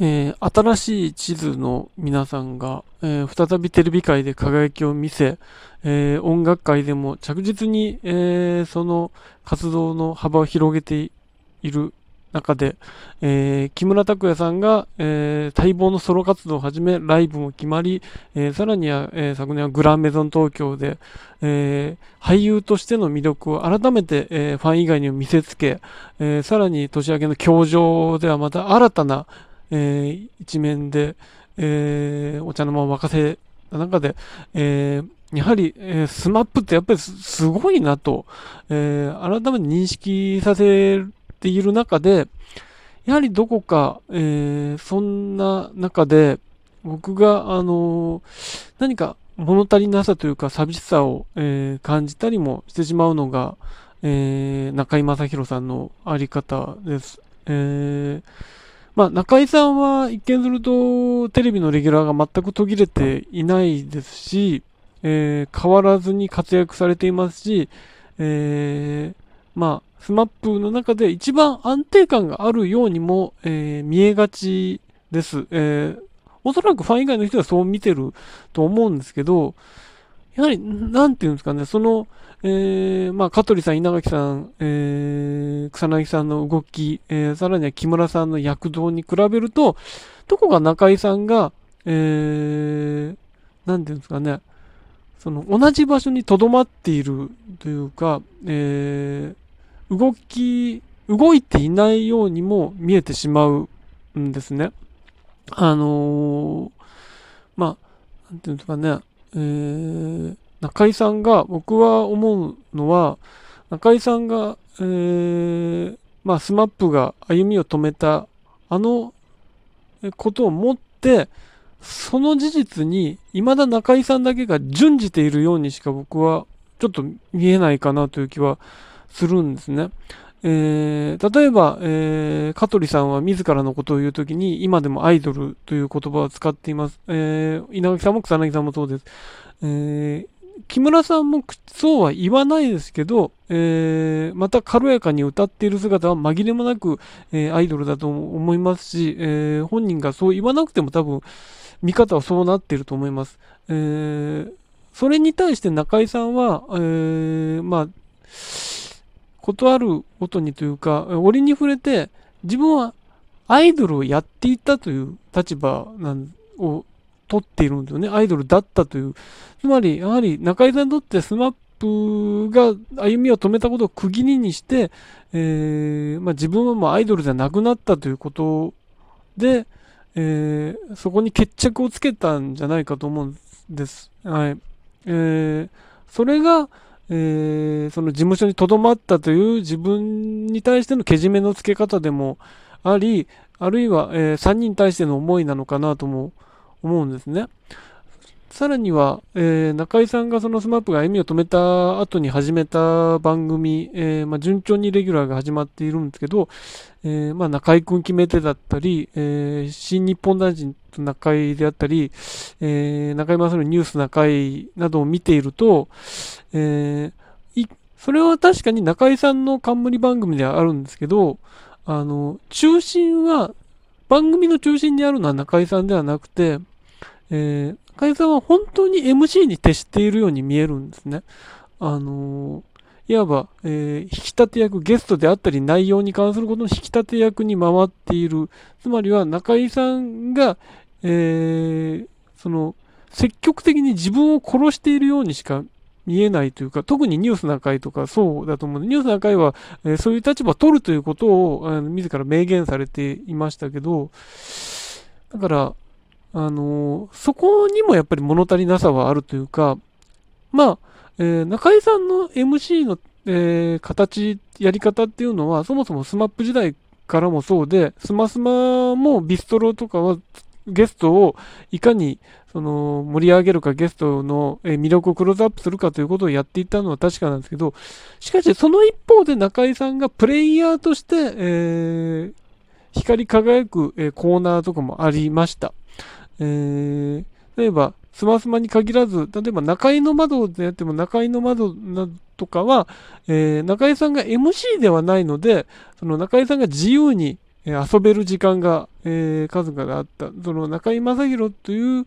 えー、新しい地図の皆さんが、えー、再びテレビ界で輝きを見せ、えー、音楽界でも着実に、えその活動の幅を広げている中で、え木村拓哉さんが、え待望のソロ活動を始め、ライブも決まり、えさらには、え昨年はグランメゾン東京で、え俳優としての魅力を改めて、えファン以外にも見せつけ、えさらに年明けの教場ではまた新たな、えー、一面で、えー、お茶の間を沸かせた中で、えー、やはり、えー、スマップってやっぱりすごいなと、えー、改めて認識させている中で、やはりどこか、えー、そんな中で、僕が、あのー、何か物足りなさというか寂しさを、えー、感じたりもしてしまうのが、えー、中居正広さんのあり方です。えーまあ、中居さんは一見するとテレビのレギュラーが全く途切れていないですし、えー、変わらずに活躍されていますし、えー、まあ、スマップの中で一番安定感があるようにも、えー、見えがちです。えー、おそらくファン以外の人はそう見てると思うんですけど、やはり、なんていうんですかね、その、えー、まあ、香取さん、稲垣さん、えー、草薙さんの動き、えー、さらには木村さんの躍動に比べると、どこが中井さんが、えー、なんていうんですかね、その、同じ場所に留まっているというか、えー、動き、動いていないようにも見えてしまうんですね。あのー、まあ、なんていうんですかね、えー、中井さんが、僕は思うのは、中井さんが、えー、まあ、スマップが歩みを止めた、あのことをもって、その事実に、未だ中井さんだけが準じているようにしか僕は、ちょっと見えないかなという気はするんですね。えー、例えば、えー、香取さんは自らのことを言うときに、今でもアイドルという言葉を使っています。えー、稲垣さんも草薙さんもそうです。え、木村さんもそうは言わないですけど、え、また軽やかに歌っている姿は紛れもなく、え、アイドルだと思いますし、え、本人がそう言わなくても多分、見方はそうなっていると思います。え、それに対して中井さんは、え、まあ、断ることにというか、折に触れて、自分はアイドルをやっていたという立場なんを取っているんですよね。アイドルだったという。つまり、やはり中井さんにとってスマップが歩みを止めたことを区切りにして、えー、まあ、自分はもうアイドルじゃなくなったということで、えー、そこに決着をつけたんじゃないかと思うんです。はい。えー、それが、えー、その事務所に留まったという自分に対してのけじめのつけ方でもあり、あるいは、えー、3人に対しての思いなのかなとも思うんですね。さらには、えー、中居さんがそのスマップが歩みを止めた後に始めた番組、えー、まあ、順調にレギュラーが始まっているんですけど、えー、まあ、中居くん決めてだったり、え新・日本男児と中居であったり、え中居正広のニュースな会などを見ていると、えそれは確かに中井さんの冠番組ではあるんですけど、あの、中心は、番組の中心にあるのは中井さんではなくて、えー、中井さんは本当に MC に徹しているように見えるんですね。あのー、いわば、えー、引き立て役、ゲストであったり内容に関することの引き立て役に回っている。つまりは中井さんが、えー、その、積極的に自分を殺しているようにしか見えないというか、特にニュースな会とかそうだと思う。ニュースな会は、えー、そういう立場を取るということを、あの自ら明言されていましたけど、だから、あのー、そこにもやっぱり物足りなさはあるというか、まあ、えー、中居さんの MC の、えー、形、やり方っていうのは、そもそも SMAP 時代からもそうで、スマスマもビストロとかはゲストをいかにその盛り上げるかゲストの魅力をクローズアップするかということをやっていたのは確かなんですけど、しかしその一方で中井さんがプレイヤーとして、えー、光り輝く、えコーナーとかもありました。えー、例えば、スマスマに限らず、例えば中井の窓でやっても中井の窓なとかは、えー、中井さんが MC ではないので、その中井さんが自由に遊べる時間がえー、数があった。その中居正広という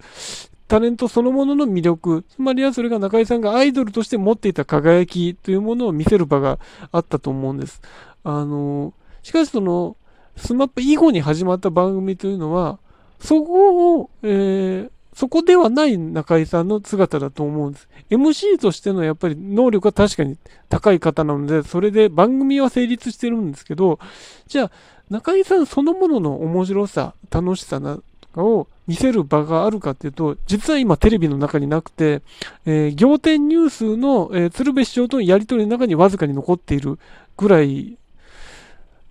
タレントそのものの魅力、つまりはそれが中居さんがアイドルとして持っていた輝きというものを見せる場があったと思うんです。あの、しかしその、スマップ以後に始まった番組というのは、そこを、えー、そこではない中居さんの姿だと思うんです。MC としてのやっぱり能力は確かに高い方なので、それで番組は成立してるんですけど、じゃあ、中居さんそのものの面白さ、楽しさなとかを見せる場があるかっていうと、実は今テレビの中になくて、えー、仰天ニュースの、えー、鶴瓶師匠とのやりとりの中にわずかに残っているぐらい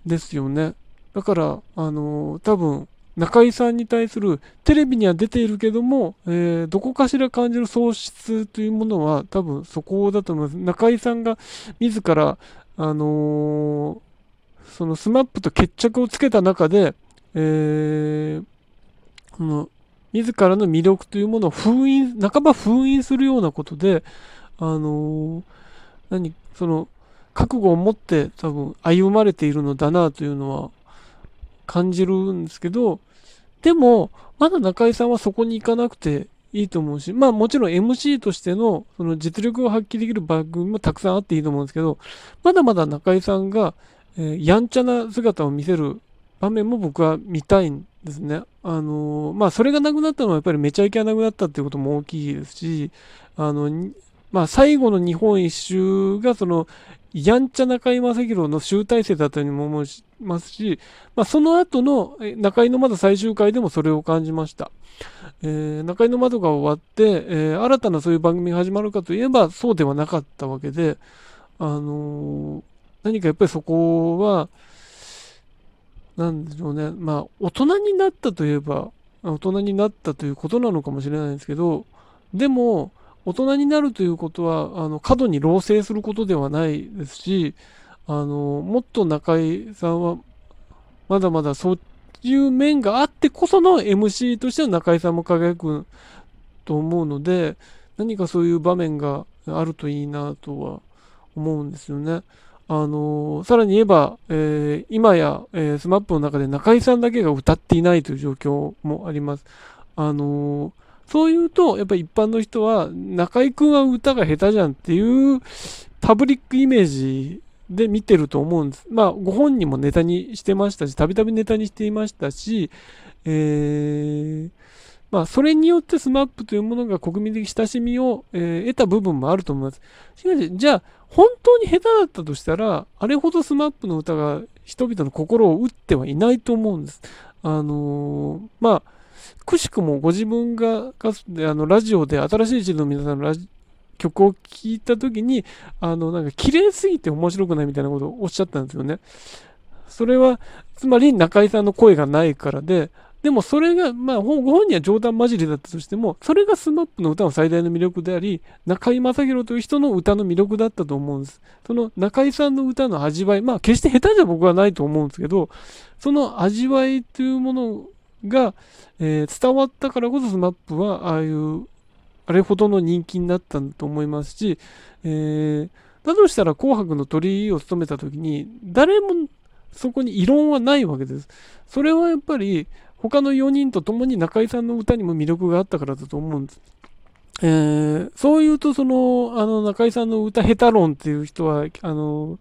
ですよね。だから、あのー、多分、中居さんに対するテレビには出ているけども、えー、どこかしら感じる喪失というものは多分そこだと思います。中居さんが自ら、あのー、そのスマップと決着をつけた中で、えー、この自らの魅力というものを封印、半ば封印するようなことで、あのー、何、その、覚悟を持って多分歩まれているのだなというのは感じるんですけど、でも、まだ中井さんはそこに行かなくていいと思うし、まあもちろん MC としてのその実力を発揮できる番組もたくさんあっていいと思うんですけど、まだまだ中井さんが、えー、やんちゃな姿を見せる場面も僕は見たいんですね。あのー、まあそれがなくなったのはやっぱりめちゃイケなくなったっていうことも大きいですし、あの、まあ最後の日本一周がそのやんちゃ中居正広の集大成だったようにも思いますし、まあ、その後の中居の窓最終回でもそれを感じました。えー、中居の窓が終わって、えー、新たなそういう番組が始まるかといえばそうではなかったわけで、あのー、何かやっぱりそこは、なんでしょうね、まあ、大人になったといえば、大人になったということなのかもしれないんですけど、でも、大人になるということは、あの、過度に老成することではないですし、あの、もっと中井さんは、まだまだそういう面があってこその MC としては中井さんも輝くと思うので、何かそういう場面があるといいなとは思うんですよね。あのさらに言えば、えー、今や、えー、 SMAP の中で中居さんだけが歌っていないという状況もあります。あのーそう言うと、やっぱり一般の人は、中居君は歌が下手じゃんっていうパブリックイメージで見てると思うんです。まあ、ご本人もネタにしてましたし、たびたびネタにしていましたし、えー、まあ、それによって SMAP というものが国民的親しみを、えー、得た部分もあると思います。しかし、じゃあ、本当に下手だったとしたら、あれほど SMAP の歌が人々の心を打ってはいないと思うんです。あのー、まあ、くしくもご自分があのラジオで新しい地図の皆さんのラジ曲を聴いた時に、あの、なんか綺麗すぎて面白くないみたいなことをおっしゃったんですよね。それは、つまり中井さんの声がないからで、でもそれが、まあ、ご本人は冗談交じりだったとしても、それが SMAP の歌の最大の魅力であり、中居正広という人の歌の魅力だったと思うんです。その中居さんの歌の味わい、まあ、決して下手じゃ僕はないと思うんですけど、その味わいというものが、えー、伝わったからこそ SMAP はああいうあれほどの人気になったんだと思いますし、えー、だとしたら紅白の鳥居を務めた時に誰もそこに異論はないわけです。それはやっぱり他の4人と共に中居さんの歌にも魅力があったからだと思うんです。えー、そう言うと、その、あの、中居さんの歌下手論っていう人は、あの、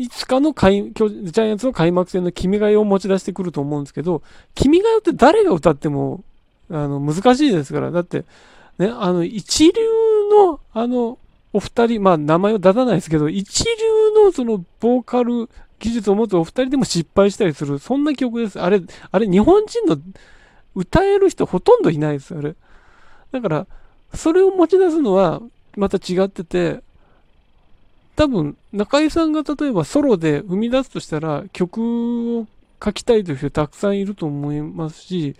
いつかの開ジャイアンツの開幕戦の君が代を持ち出してくると思うんですけど、君が代って誰が歌っても、あの、難しいですから。だって、ね、あの、一流の、あの、お二人、まあ、名前を出さないですけど、一流のその、ボーカル技術を持つお二人でも失敗したりする、そんな曲です。あれ、あれ、日本人の歌える人ほとんどいないです、あれ。だから、それを持ち出すのは、また違ってて、多分、中井さんが例えばソロで生み出すとしたら、曲を書きたいという人たくさんいると思いますし、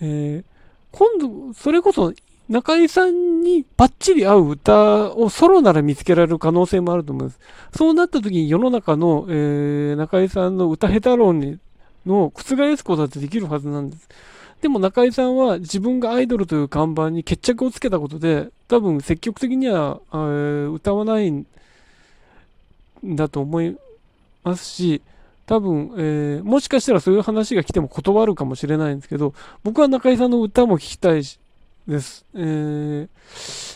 えー、今度、それこそ中井さんにバッチリ合う歌をソロなら見つけられる可能性もあると思います。そうなった時に世の中の、えー、中井さんの歌下手論にの覆すことだってできるはずなんです。でも中井さんは自分がアイドルという看板に決着をつけたことで、多分積極的には、えー、歌わないだと思いますし、多分、えー、もしかしたらそういう話が来ても断るかもしれないんですけど、僕は中井さんの歌も聴きたいし、です。えー、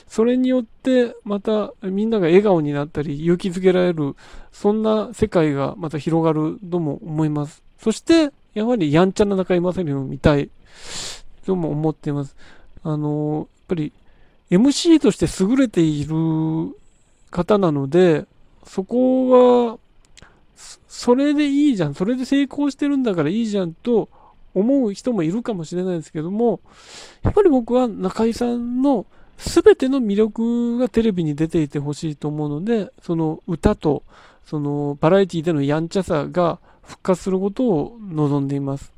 それによって、またみんなが笑顔になったり、勇気づけられる、そんな世界がまた広がるとも思います。そして、やはりやんちゃな中井正宏を見たいとも思っています。あの、やっぱり MC として優れている方なので、そこは、それでいいじゃん、それで成功してるんだからいいじゃんと思う人もいるかもしれないですけども、やっぱり僕は中井さんの全ての魅力がテレビに出ていてほしいと思うので、その歌と、そのバラエティでのやんちゃさが復活することを望んでいます。